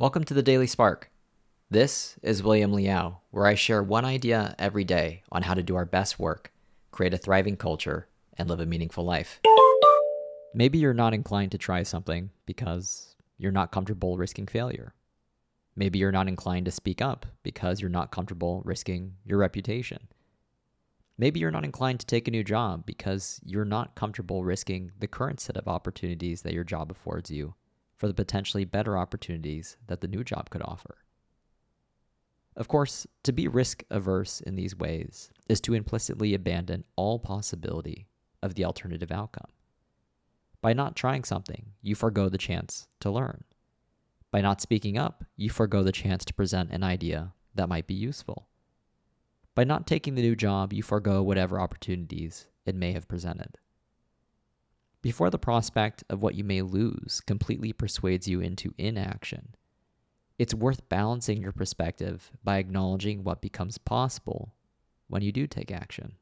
Welcome to the Daily Spark. This is William Liao, where I share one idea every day on how to do our best work, create a thriving culture, and live a meaningful life. Maybe you're not inclined to try something because you're not comfortable risking failure. Maybe you're not inclined to speak up because you're not comfortable risking your reputation. Maybe you're not inclined to take a new job because you're not comfortable risking the current set of opportunities that your job affords you for the potentially better opportunities that the new job could offer. Of course, to be risk averse in these ways is to implicitly abandon all possibility of the alternative outcome. By not trying something, you forego the chance to learn. By not speaking up, you forego the chance to present an idea that might be useful. By not taking the new job, you forego whatever opportunities it may have presented. Before the prospect of what you may lose completely persuades you into inaction, it's worth balancing your perspective by acknowledging what becomes possible when you do take action.